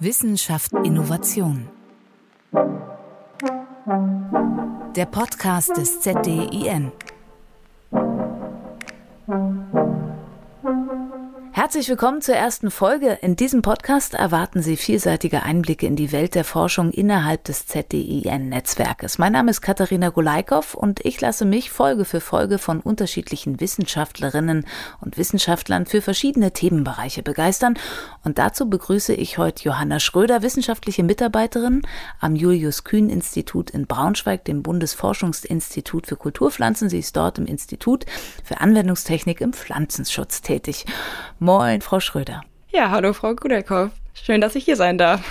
Wissenschaft Innovation. Der Podcast des ZDIN. Herzlich willkommen zur ersten Folge. In diesem Podcast erwarten Sie vielseitige Einblicke in die Welt der Forschung innerhalb des ZDIN-Netzwerkes. Mein Name ist Katharina Golaikow und ich lasse mich Folge für Folge von unterschiedlichen Wissenschaftlerinnen und Wissenschaftlern für verschiedene Themenbereiche begeistern. Und dazu begrüße ich heute Johanna Schröder, wissenschaftliche Mitarbeiterin am Julius-Kühn-Institut in Braunschweig, dem Bundesforschungsinstitut für Kulturpflanzen. Sie ist dort im Institut für Anwendungstechnik im Pflanzenschutz tätig. Moin, Frau Schröder. Ja, hallo, Frau Gudelkow. Schön, dass ich hier sein darf.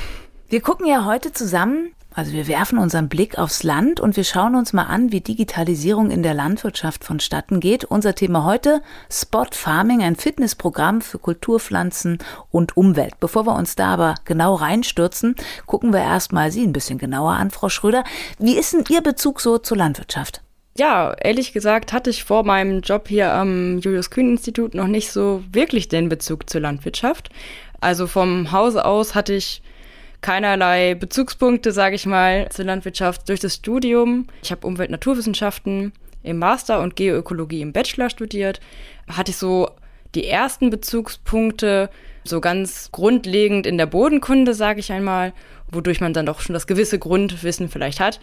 Wir gucken ja heute zusammen, also wir werfen unseren Blick aufs Land und wir schauen uns mal an, wie Digitalisierung in der Landwirtschaft vonstatten geht. Unser Thema heute Spot Farming, ein Fitnessprogramm für Kulturpflanzen und Umwelt. Bevor wir uns da aber genau reinstürzen, gucken wir erstmal Sie ein bisschen genauer an, Frau Schröder. Wie ist denn Ihr Bezug so zur Landwirtschaft? Ja, ehrlich gesagt hatte ich vor meinem Job hier am Julius-Kühn-Institut noch nicht so wirklich den Bezug zur Landwirtschaft. Also vom Hause aus hatte ich keinerlei Bezugspunkte, sage ich mal, zur Landwirtschaft durch das Studium. Ich habe Umwelt-Naturwissenschaften im Master und Geoökologie im Bachelor studiert. Hatte ich so die ersten Bezugspunkte so ganz grundlegend in der Bodenkunde, sage ich einmal, wodurch man dann doch schon das gewisse Grundwissen vielleicht hat.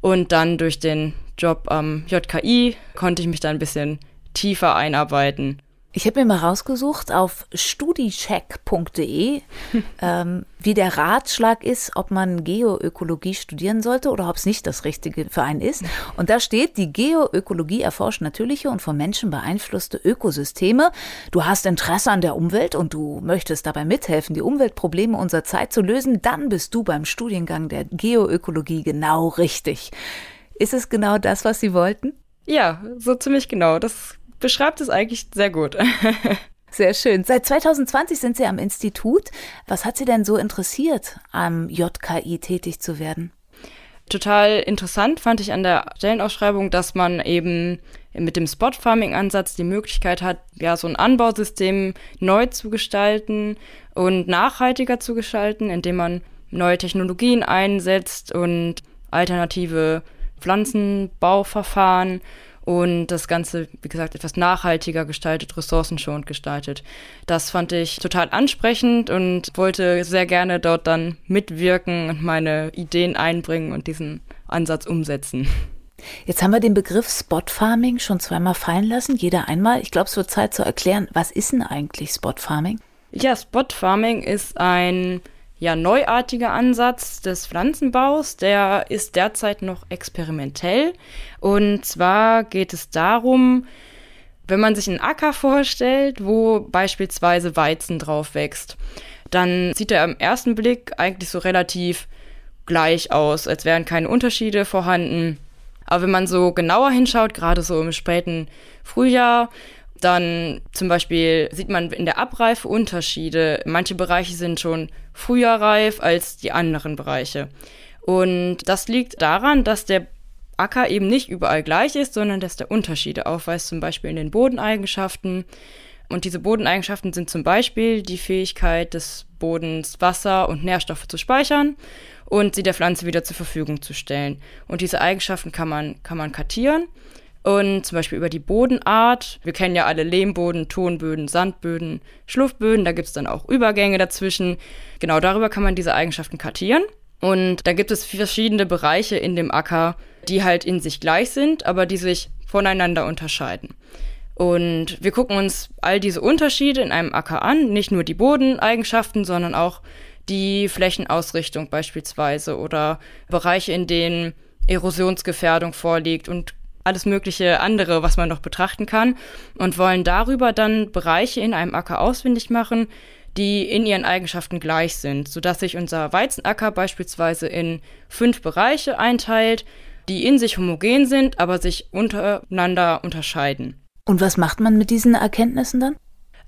Und dann durch den Job am JKI konnte ich mich dann ein bisschen tiefer einarbeiten. Ich habe mir mal rausgesucht auf studicheck.de, ähm, wie der Ratschlag ist, ob man Geoökologie studieren sollte oder ob es nicht das Richtige für einen ist. Und da steht, die Geoökologie erforscht natürliche und von Menschen beeinflusste Ökosysteme. Du hast Interesse an der Umwelt und du möchtest dabei mithelfen, die Umweltprobleme unserer Zeit zu lösen, dann bist du beim Studiengang der Geoökologie genau richtig. Ist es genau das, was Sie wollten? Ja, so ziemlich genau. Das beschreibt es eigentlich sehr gut. Sehr schön. Seit 2020 sind Sie am Institut. Was hat Sie denn so interessiert, am JKI tätig zu werden? Total interessant fand ich an der Stellenausschreibung, dass man eben mit dem Spot Farming Ansatz die Möglichkeit hat, ja, so ein Anbausystem neu zu gestalten und nachhaltiger zu gestalten, indem man neue Technologien einsetzt und alternative Pflanzenbauverfahren und das Ganze, wie gesagt, etwas nachhaltiger gestaltet, ressourcenschonend gestaltet. Das fand ich total ansprechend und wollte sehr gerne dort dann mitwirken und meine Ideen einbringen und diesen Ansatz umsetzen. Jetzt haben wir den Begriff Spot Farming schon zweimal fallen lassen, jeder einmal. Ich glaube, es wird Zeit zu erklären, was ist denn eigentlich Spot Farming? Ja, Spot Farming ist ein ja, neuartiger Ansatz des Pflanzenbaus. Der ist derzeit noch experimentell. Und zwar geht es darum, wenn man sich einen Acker vorstellt, wo beispielsweise Weizen drauf wächst, dann sieht er am ersten Blick eigentlich so relativ gleich aus, als wären keine Unterschiede vorhanden. Aber wenn man so genauer hinschaut, gerade so im späten Frühjahr, dann zum Beispiel sieht man in der Abreife Unterschiede. Manche Bereiche sind schon früher reif als die anderen Bereiche. Und das liegt daran, dass der Acker eben nicht überall gleich ist, sondern dass der Unterschiede aufweist, zum Beispiel in den Bodeneigenschaften. Und diese Bodeneigenschaften sind zum Beispiel die Fähigkeit des Bodens, Wasser und Nährstoffe zu speichern und sie der Pflanze wieder zur Verfügung zu stellen. Und diese Eigenschaften kann man, kann man kartieren. Und zum Beispiel über die Bodenart. Wir kennen ja alle Lehmboden, Tonböden, Sandböden, Schluffböden. Da gibt es dann auch Übergänge dazwischen. Genau darüber kann man diese Eigenschaften kartieren. Und da gibt es verschiedene Bereiche in dem Acker, die halt in sich gleich sind, aber die sich voneinander unterscheiden. Und wir gucken uns all diese Unterschiede in einem Acker an, nicht nur die Bodeneigenschaften, sondern auch die Flächenausrichtung beispielsweise oder Bereiche, in denen Erosionsgefährdung vorliegt und alles mögliche andere, was man noch betrachten kann und wollen darüber dann Bereiche in einem Acker ausfindig machen, die in ihren Eigenschaften gleich sind, sodass sich unser Weizenacker beispielsweise in fünf Bereiche einteilt, die in sich homogen sind, aber sich untereinander unterscheiden. Und was macht man mit diesen Erkenntnissen dann?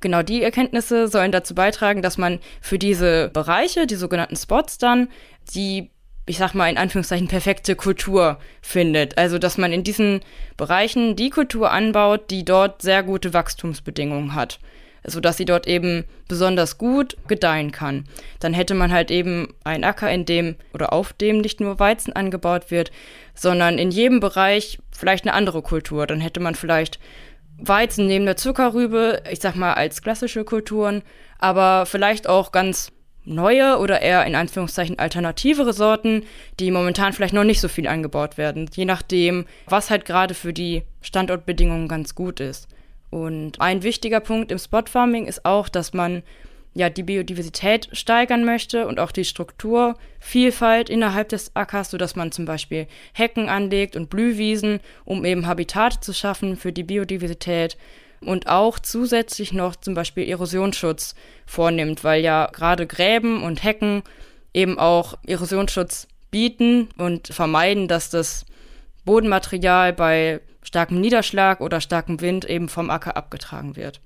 Genau, die Erkenntnisse sollen dazu beitragen, dass man für diese Bereiche, die sogenannten Spots dann, die ich sag mal in Anführungszeichen, perfekte Kultur findet. Also, dass man in diesen Bereichen die Kultur anbaut, die dort sehr gute Wachstumsbedingungen hat. sodass sie dort eben besonders gut gedeihen kann. Dann hätte man halt eben einen Acker, in dem oder auf dem nicht nur Weizen angebaut wird, sondern in jedem Bereich vielleicht eine andere Kultur. Dann hätte man vielleicht Weizen neben der Zuckerrübe, ich sag mal als klassische Kulturen, aber vielleicht auch ganz neue oder eher in Anführungszeichen alternativere Sorten, die momentan vielleicht noch nicht so viel angebaut werden, je nachdem, was halt gerade für die Standortbedingungen ganz gut ist. Und ein wichtiger Punkt im Spot Farming ist auch, dass man ja die Biodiversität steigern möchte und auch die Strukturvielfalt innerhalb des Ackers, sodass man zum Beispiel Hecken anlegt und Blühwiesen, um eben Habitate zu schaffen für die Biodiversität und auch zusätzlich noch zum Beispiel Erosionsschutz vornimmt, weil ja gerade Gräben und Hecken eben auch Erosionsschutz bieten und vermeiden, dass das Bodenmaterial bei starkem Niederschlag oder starkem Wind eben vom Acker abgetragen wird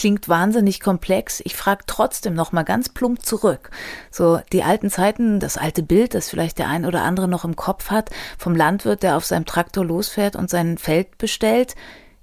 klingt wahnsinnig komplex. Ich frage trotzdem noch mal ganz plump zurück. So die alten Zeiten, das alte Bild, das vielleicht der ein oder andere noch im Kopf hat, vom Landwirt, der auf seinem Traktor losfährt und sein Feld bestellt.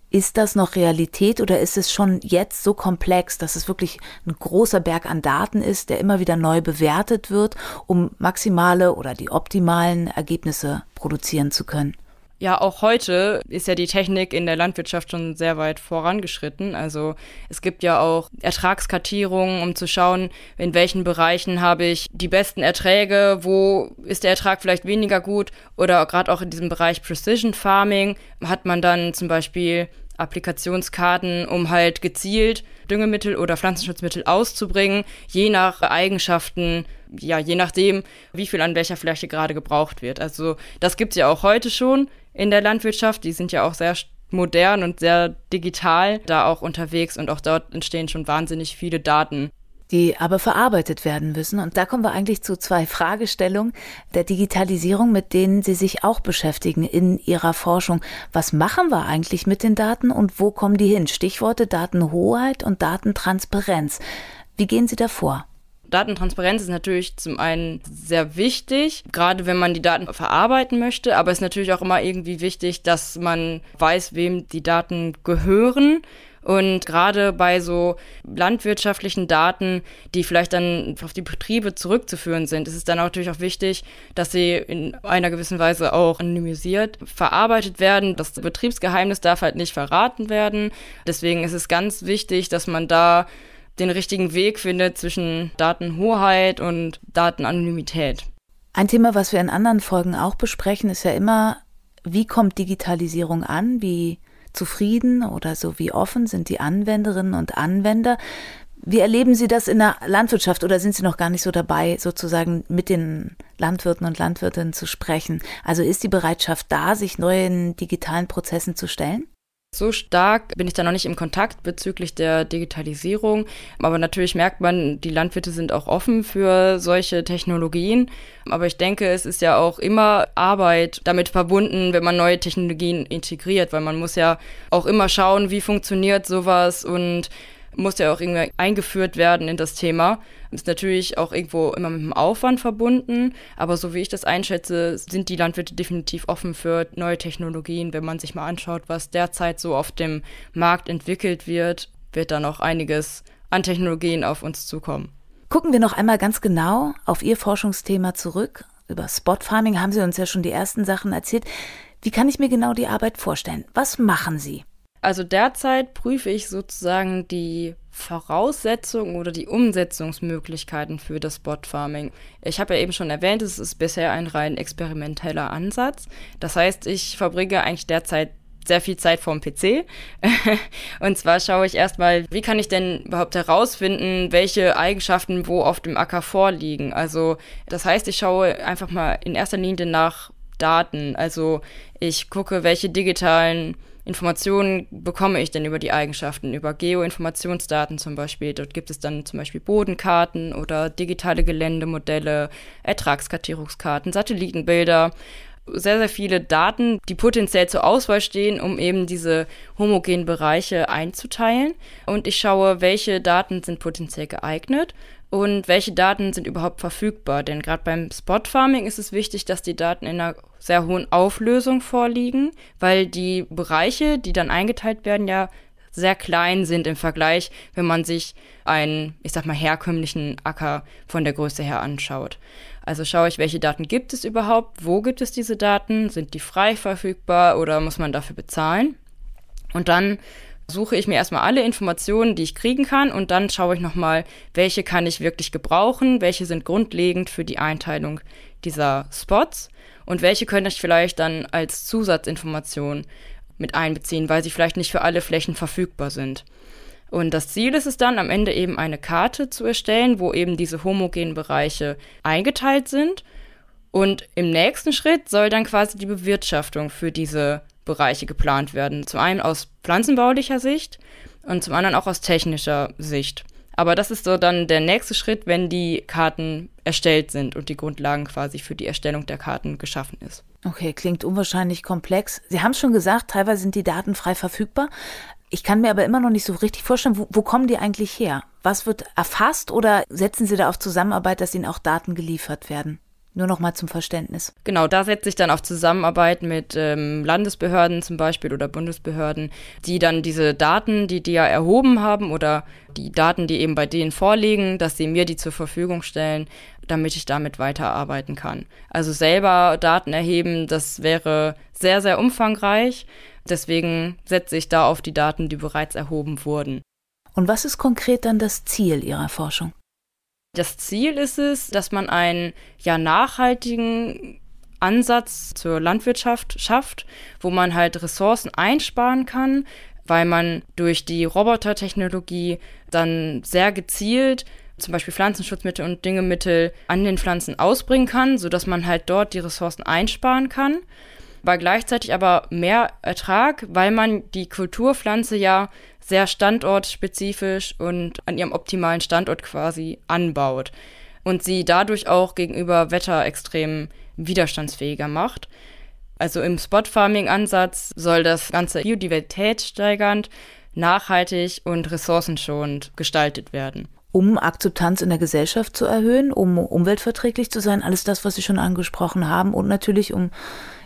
Ist das noch Realität oder ist es schon jetzt so komplex, dass es wirklich ein großer Berg an Daten ist, der immer wieder neu bewertet wird, um maximale oder die optimalen Ergebnisse produzieren zu können? Ja, auch heute ist ja die Technik in der Landwirtschaft schon sehr weit vorangeschritten. Also es gibt ja auch Ertragskartierungen, um zu schauen, in welchen Bereichen habe ich die besten Erträge, wo ist der Ertrag vielleicht weniger gut oder gerade auch in diesem Bereich Precision Farming hat man dann zum Beispiel Applikationskarten, um halt gezielt Düngemittel oder Pflanzenschutzmittel auszubringen, je nach Eigenschaften, ja, je nachdem, wie viel an welcher Fläche gerade gebraucht wird. Also das gibt's ja auch heute schon in der Landwirtschaft. Die sind ja auch sehr modern und sehr digital da auch unterwegs und auch dort entstehen schon wahnsinnig viele Daten die aber verarbeitet werden müssen. Und da kommen wir eigentlich zu zwei Fragestellungen der Digitalisierung, mit denen Sie sich auch beschäftigen in Ihrer Forschung. Was machen wir eigentlich mit den Daten und wo kommen die hin? Stichworte Datenhoheit und Datentransparenz. Wie gehen Sie da vor? Datentransparenz ist natürlich zum einen sehr wichtig, gerade wenn man die Daten verarbeiten möchte, aber es ist natürlich auch immer irgendwie wichtig, dass man weiß, wem die Daten gehören und gerade bei so landwirtschaftlichen Daten, die vielleicht dann auf die Betriebe zurückzuführen sind, ist es dann natürlich auch wichtig, dass sie in einer gewissen Weise auch anonymisiert verarbeitet werden. Das Betriebsgeheimnis darf halt nicht verraten werden. Deswegen ist es ganz wichtig, dass man da den richtigen Weg findet zwischen Datenhoheit und Datenanonymität. Ein Thema, was wir in anderen Folgen auch besprechen, ist ja immer, wie kommt Digitalisierung an? Wie zufrieden oder so wie offen sind die Anwenderinnen und Anwender? Wie erleben Sie das in der Landwirtschaft oder sind Sie noch gar nicht so dabei, sozusagen mit den Landwirten und Landwirtinnen zu sprechen? Also ist die Bereitschaft da, sich neuen digitalen Prozessen zu stellen? So stark bin ich da noch nicht im Kontakt bezüglich der Digitalisierung. Aber natürlich merkt man, die Landwirte sind auch offen für solche Technologien. Aber ich denke, es ist ja auch immer Arbeit damit verbunden, wenn man neue Technologien integriert, weil man muss ja auch immer schauen, wie funktioniert sowas und muss ja auch irgendwie eingeführt werden in das Thema. Ist natürlich auch irgendwo immer mit dem Aufwand verbunden, aber so wie ich das einschätze, sind die Landwirte definitiv offen für neue Technologien. Wenn man sich mal anschaut, was derzeit so auf dem Markt entwickelt wird, wird da noch einiges an Technologien auf uns zukommen. Gucken wir noch einmal ganz genau auf Ihr Forschungsthema zurück. Über Spot Farming haben Sie uns ja schon die ersten Sachen erzählt. Wie kann ich mir genau die Arbeit vorstellen? Was machen Sie? Also derzeit prüfe ich sozusagen die Voraussetzungen oder die Umsetzungsmöglichkeiten für das Bot Farming. Ich habe ja eben schon erwähnt, es ist bisher ein rein experimenteller Ansatz. Das heißt, ich verbringe eigentlich derzeit sehr viel Zeit vorm PC. und zwar schaue ich erstmal, wie kann ich denn überhaupt herausfinden, welche Eigenschaften wo auf dem Acker vorliegen. Also das heißt, ich schaue einfach mal in erster Linie nach Daten. Also ich gucke, welche digitalen Informationen bekomme ich denn über die Eigenschaften, über Geoinformationsdaten zum Beispiel. Dort gibt es dann zum Beispiel Bodenkarten oder digitale Geländemodelle, Ertragskartierungskarten, Satellitenbilder sehr, sehr viele Daten, die potenziell zur Auswahl stehen, um eben diese homogenen Bereiche einzuteilen. Und ich schaue, welche Daten sind potenziell geeignet und welche Daten sind überhaupt verfügbar. Denn gerade beim Spot Farming ist es wichtig, dass die Daten in einer sehr hohen Auflösung vorliegen, weil die Bereiche, die dann eingeteilt werden, ja sehr klein sind im Vergleich, wenn man sich einen, ich sag mal, herkömmlichen Acker von der Größe her anschaut. Also schaue ich, welche Daten gibt es überhaupt, wo gibt es diese Daten, sind die frei verfügbar oder muss man dafür bezahlen? Und dann suche ich mir erstmal alle Informationen, die ich kriegen kann und dann schaue ich nochmal, welche kann ich wirklich gebrauchen, welche sind grundlegend für die Einteilung dieser Spots und welche könnte ich vielleicht dann als Zusatzinformation mit einbeziehen, weil sie vielleicht nicht für alle Flächen verfügbar sind. Und das Ziel ist es dann, am Ende eben eine Karte zu erstellen, wo eben diese homogenen Bereiche eingeteilt sind. Und im nächsten Schritt soll dann quasi die Bewirtschaftung für diese Bereiche geplant werden. Zum einen aus pflanzenbaulicher Sicht und zum anderen auch aus technischer Sicht. Aber das ist so dann der nächste Schritt, wenn die Karten erstellt sind und die Grundlagen quasi für die Erstellung der Karten geschaffen ist. Okay, klingt unwahrscheinlich komplex. Sie haben schon gesagt, teilweise sind die Daten frei verfügbar. Ich kann mir aber immer noch nicht so richtig vorstellen, wo, wo kommen die eigentlich her? Was wird erfasst oder setzen Sie da auf Zusammenarbeit, dass Ihnen auch Daten geliefert werden? Nur noch mal zum Verständnis. Genau, da setze ich dann auf Zusammenarbeit mit ähm, Landesbehörden zum Beispiel oder Bundesbehörden, die dann diese Daten, die die ja erhoben haben oder die Daten, die eben bei denen vorliegen, dass sie mir die zur Verfügung stellen, damit ich damit weiterarbeiten kann. Also selber Daten erheben, das wäre sehr, sehr umfangreich. Deswegen setze ich da auf die Daten, die bereits erhoben wurden. Und was ist konkret dann das Ziel Ihrer Forschung? Das Ziel ist es, dass man einen ja nachhaltigen Ansatz zur Landwirtschaft schafft, wo man halt Ressourcen einsparen kann, weil man durch die Robotertechnologie dann sehr gezielt zum Beispiel Pflanzenschutzmittel und Düngemittel an den Pflanzen ausbringen kann, sodass man halt dort die Ressourcen einsparen kann, weil gleichzeitig aber mehr Ertrag, weil man die Kulturpflanze ja sehr standortspezifisch und an ihrem optimalen Standort quasi anbaut und sie dadurch auch gegenüber Wetterextremen widerstandsfähiger macht. Also im Spot-Farming-Ansatz soll das Ganze Biodiversität steigernd, nachhaltig und ressourcenschonend gestaltet werden um Akzeptanz in der Gesellschaft zu erhöhen, um umweltverträglich zu sein, alles das, was Sie schon angesprochen haben und natürlich um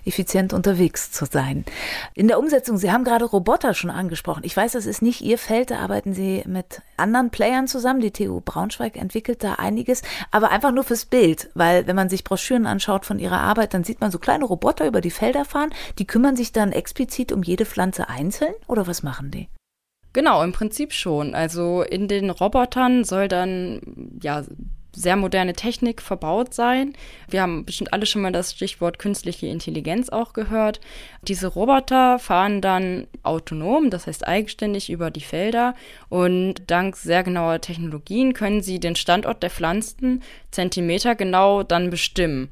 effizient unterwegs zu sein. In der Umsetzung, Sie haben gerade Roboter schon angesprochen. Ich weiß, das ist nicht Ihr Feld, da arbeiten Sie mit anderen Playern zusammen. Die TU Braunschweig entwickelt da einiges, aber einfach nur fürs Bild, weil wenn man sich Broschüren anschaut von Ihrer Arbeit, dann sieht man so kleine Roboter über die Felder fahren, die kümmern sich dann explizit um jede Pflanze einzeln oder was machen die? Genau, im Prinzip schon. Also in den Robotern soll dann ja sehr moderne Technik verbaut sein. Wir haben bestimmt alle schon mal das Stichwort künstliche Intelligenz auch gehört. Diese Roboter fahren dann autonom, das heißt eigenständig über die Felder und dank sehr genauer Technologien können sie den Standort der Pflanzen Zentimeter genau dann bestimmen.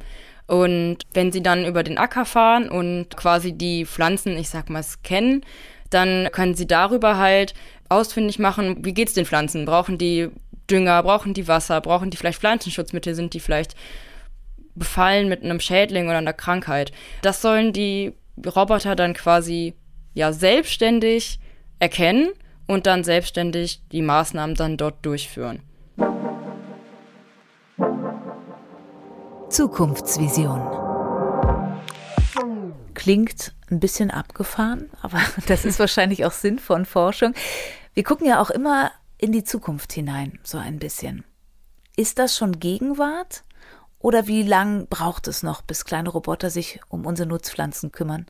Und wenn sie dann über den Acker fahren und quasi die Pflanzen, ich sag mal, scannen, dann können sie darüber halt ausfindig machen, wie geht's den Pflanzen? Brauchen die Dünger, brauchen die Wasser, brauchen die vielleicht Pflanzenschutzmittel, sind die vielleicht befallen mit einem Schädling oder einer Krankheit? Das sollen die Roboter dann quasi ja selbstständig erkennen und dann selbstständig die Maßnahmen dann dort durchführen. Zukunftsvision klingt ein bisschen abgefahren, aber das ist wahrscheinlich auch Sinn von Forschung. Wir gucken ja auch immer in die Zukunft hinein, so ein bisschen. Ist das schon Gegenwart? Oder wie lang braucht es noch, bis kleine Roboter sich um unsere Nutzpflanzen kümmern?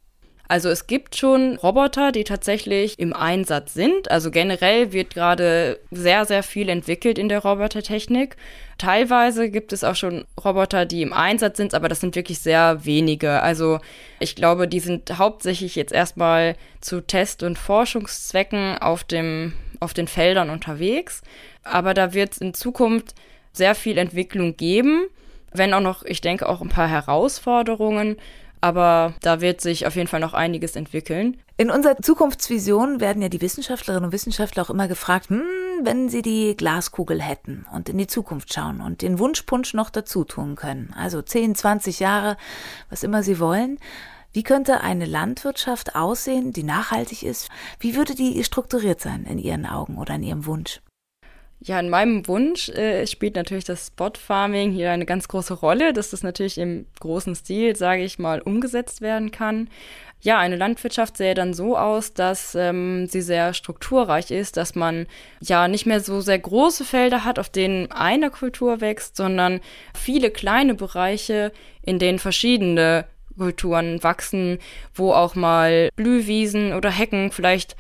Also es gibt schon Roboter, die tatsächlich im Einsatz sind. Also generell wird gerade sehr, sehr viel entwickelt in der Robotertechnik. Teilweise gibt es auch schon Roboter, die im Einsatz sind, aber das sind wirklich sehr wenige. Also ich glaube, die sind hauptsächlich jetzt erstmal zu Test- und Forschungszwecken auf, dem, auf den Feldern unterwegs. Aber da wird es in Zukunft sehr viel Entwicklung geben, wenn auch noch, ich denke, auch ein paar Herausforderungen. Aber da wird sich auf jeden Fall noch einiges entwickeln. In unserer Zukunftsvision werden ja die Wissenschaftlerinnen und Wissenschaftler auch immer gefragt, hm, wenn sie die Glaskugel hätten und in die Zukunft schauen und den Wunschpunsch noch dazu tun können, also 10, 20 Jahre, was immer sie wollen, wie könnte eine Landwirtschaft aussehen, die nachhaltig ist? Wie würde die strukturiert sein in Ihren Augen oder in Ihrem Wunsch? Ja, in meinem Wunsch äh, spielt natürlich das Spot Farming hier eine ganz große Rolle, dass das natürlich im großen Stil, sage ich mal, umgesetzt werden kann. Ja, eine Landwirtschaft sähe dann so aus, dass ähm, sie sehr strukturreich ist, dass man ja nicht mehr so sehr große Felder hat, auf denen eine Kultur wächst, sondern viele kleine Bereiche, in denen verschiedene Kulturen wachsen, wo auch mal Blühwiesen oder Hecken vielleicht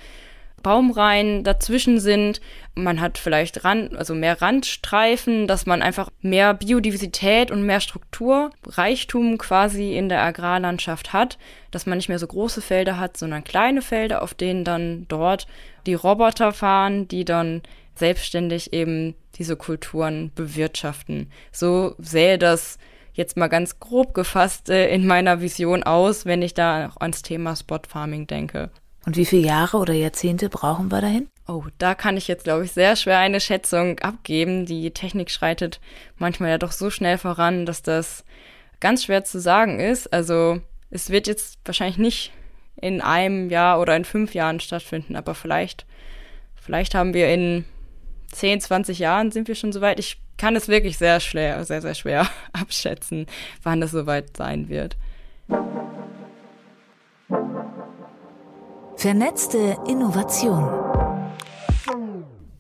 Baumreihen dazwischen sind. Man hat vielleicht Rand, also mehr Randstreifen, dass man einfach mehr Biodiversität und mehr Strukturreichtum quasi in der Agrarlandschaft hat, dass man nicht mehr so große Felder hat, sondern kleine Felder, auf denen dann dort die Roboter fahren, die dann selbstständig eben diese Kulturen bewirtschaften. So sähe das jetzt mal ganz grob gefasst äh, in meiner Vision aus, wenn ich da auch ans Thema Spot Farming denke. Und wie viele Jahre oder Jahrzehnte brauchen wir dahin? Oh, da kann ich jetzt, glaube ich, sehr schwer eine Schätzung abgeben. Die Technik schreitet manchmal ja doch so schnell voran, dass das ganz schwer zu sagen ist. Also es wird jetzt wahrscheinlich nicht in einem Jahr oder in fünf Jahren stattfinden, aber vielleicht, vielleicht haben wir in 10, 20 Jahren sind wir schon soweit. Ich kann es wirklich sehr schwer, sehr, sehr schwer abschätzen, wann es soweit sein wird. Vernetzte Innovation.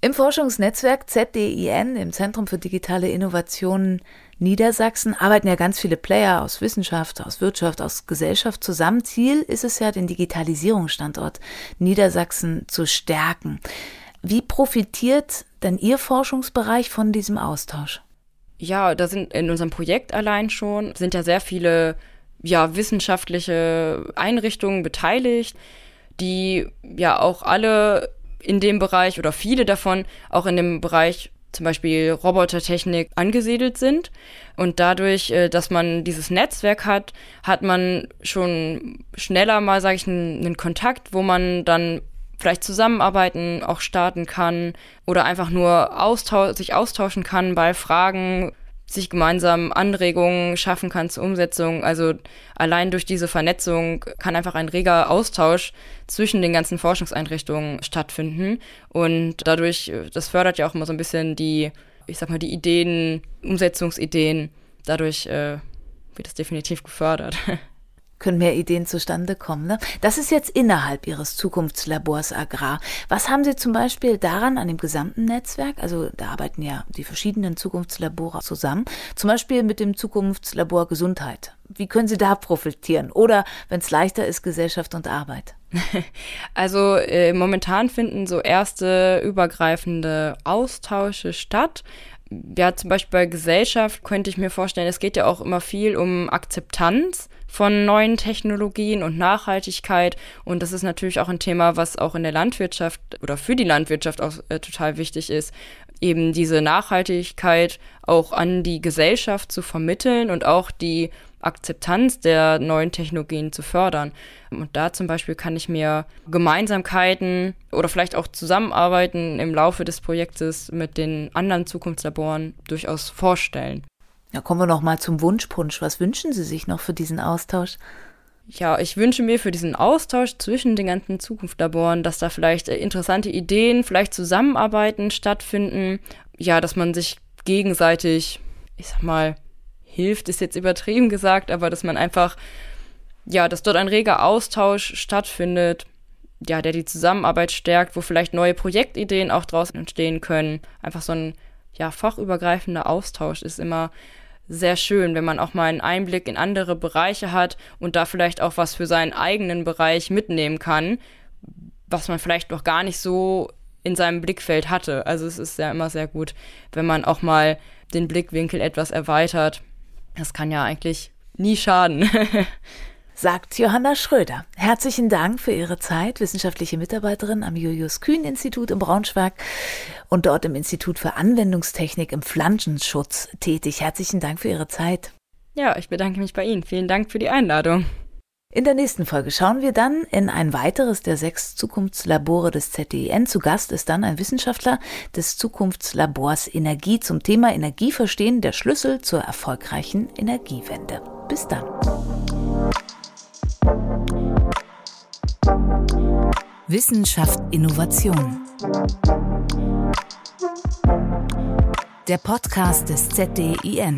Im Forschungsnetzwerk ZDIN, im Zentrum für digitale Innovationen Niedersachsen, arbeiten ja ganz viele Player aus Wissenschaft, aus Wirtschaft, aus Gesellschaft zusammen. Ziel ist es ja, den Digitalisierungsstandort Niedersachsen zu stärken. Wie profitiert denn Ihr Forschungsbereich von diesem Austausch? Ja, da sind in unserem Projekt allein schon, sind ja sehr viele ja, wissenschaftliche Einrichtungen beteiligt die ja auch alle in dem Bereich oder viele davon auch in dem Bereich zum Beispiel Robotertechnik angesiedelt sind. Und dadurch, äh, dass man dieses Netzwerk hat, hat man schon schneller mal, sage ich, einen, einen Kontakt, wo man dann vielleicht zusammenarbeiten auch starten kann oder einfach nur austausch sich austauschen kann bei Fragen, sich gemeinsam Anregungen schaffen kann zur Umsetzung. Also allein durch diese Vernetzung kann einfach ein reger Austausch zwischen den ganzen Forschungseinrichtungen stattfinden. Und dadurch, das fördert ja auch immer so ein bisschen die, ich sag mal, die Ideen, Umsetzungsideen. Dadurch äh, wird es definitiv gefördert. können mehr Ideen zustande kommen. Ne? Das ist jetzt innerhalb Ihres Zukunftslabors Agrar. Was haben Sie zum Beispiel daran an dem gesamten Netzwerk? Also da arbeiten ja die verschiedenen Zukunftslabore zusammen. Zum Beispiel mit dem Zukunftslabor Gesundheit. Wie können Sie da profitieren? Oder, wenn es leichter ist, Gesellschaft und Arbeit? Also äh, momentan finden so erste übergreifende Austausche statt ja, zum Beispiel bei Gesellschaft könnte ich mir vorstellen, es geht ja auch immer viel um Akzeptanz von neuen Technologien und Nachhaltigkeit. Und das ist natürlich auch ein Thema, was auch in der Landwirtschaft oder für die Landwirtschaft auch äh, total wichtig ist, eben diese Nachhaltigkeit auch an die Gesellschaft zu vermitteln und auch die Akzeptanz der neuen Technologien zu fördern. Und da zum Beispiel kann ich mir Gemeinsamkeiten oder vielleicht auch Zusammenarbeiten im Laufe des Projektes mit den anderen Zukunftslaboren durchaus vorstellen. Ja, kommen wir noch mal zum Wunschpunsch. Was wünschen Sie sich noch für diesen Austausch? Ja, ich wünsche mir für diesen Austausch zwischen den ganzen Zukunftslaboren, dass da vielleicht interessante Ideen, vielleicht Zusammenarbeiten stattfinden. Ja, dass man sich gegenseitig, ich sag mal, hilft, ist jetzt übertrieben gesagt, aber dass man einfach, ja, dass dort ein reger Austausch stattfindet, ja, der die Zusammenarbeit stärkt, wo vielleicht neue Projektideen auch draußen entstehen können. Einfach so ein, ja, fachübergreifender Austausch ist immer sehr schön, wenn man auch mal einen Einblick in andere Bereiche hat und da vielleicht auch was für seinen eigenen Bereich mitnehmen kann, was man vielleicht noch gar nicht so in seinem Blickfeld hatte. Also es ist ja immer sehr gut, wenn man auch mal den Blickwinkel etwas erweitert das kann ja eigentlich nie schaden. Sagt Johanna Schröder. Herzlichen Dank für Ihre Zeit, wissenschaftliche Mitarbeiterin am Julius Kühn Institut in Braunschweig und dort im Institut für Anwendungstechnik im Pflanzenschutz tätig. Herzlichen Dank für Ihre Zeit. Ja, ich bedanke mich bei Ihnen. Vielen Dank für die Einladung. In der nächsten Folge schauen wir dann in ein weiteres der sechs Zukunftslabore des ZDIN. Zu Gast ist dann ein Wissenschaftler des Zukunftslabors Energie zum Thema Energieverstehen, der Schlüssel zur erfolgreichen Energiewende. Bis dann. Wissenschaft Innovation. Der Podcast des ZDIN.